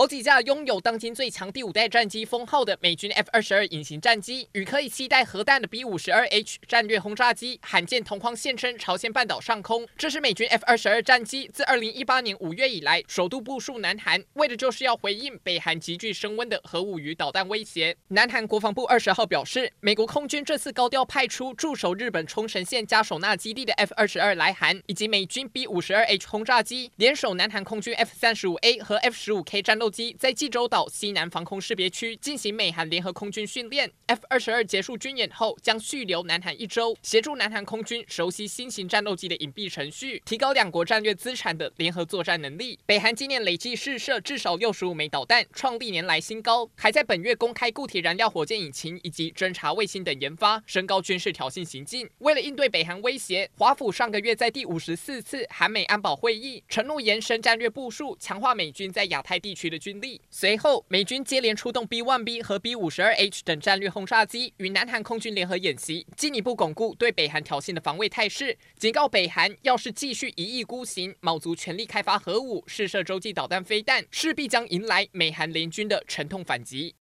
好几架拥有当今最强第五代战机封号的美军 F 二十二隐形战机，与可以携带核弹的 B 五十二 H 战略轰炸机罕见同框现身朝鲜半岛上空。这是美军 F 二十二战机自二零一八年五月以来首度部署南韩，为的就是要回应北韩急剧升温的核武与导弹威胁。南韩国防部二十号表示，美国空军这次高调派出驻守日本冲绳县嘉手纳基地的 F 二十二来韩，以及美军 B 五十二 H 轰炸机，联手南韩空军 F 三十五 A 和 F 十五 K 战斗机在济州岛西南防空识别区进行美韩联合空军训练。F 二十二结束军演后，将续留南韩一周，协助南韩空军熟悉新型战斗机的隐蔽程序，提高两国战略资产的联合作战能力。北韩今年累计试射至少六十五枚导弹，创历年来新高，还在本月公开固体燃料火箭引擎以及侦察卫星等研发，升高军事挑衅行径。为了应对北韩威胁，华府上个月在第五十四次韩美安保会议承诺延伸战略部署，强化美军在亚太地区的军力。随后，美军接连出动 B-1B 和 B-52H 等战略轰炸机与南韩空军联合演习，进一步巩固对北韩挑衅的防卫态势。警告北韩，要是继续一意孤行，卯足全力开发核武、试射洲际导弹飞弹，势必将迎来美韩联军的沉痛反击。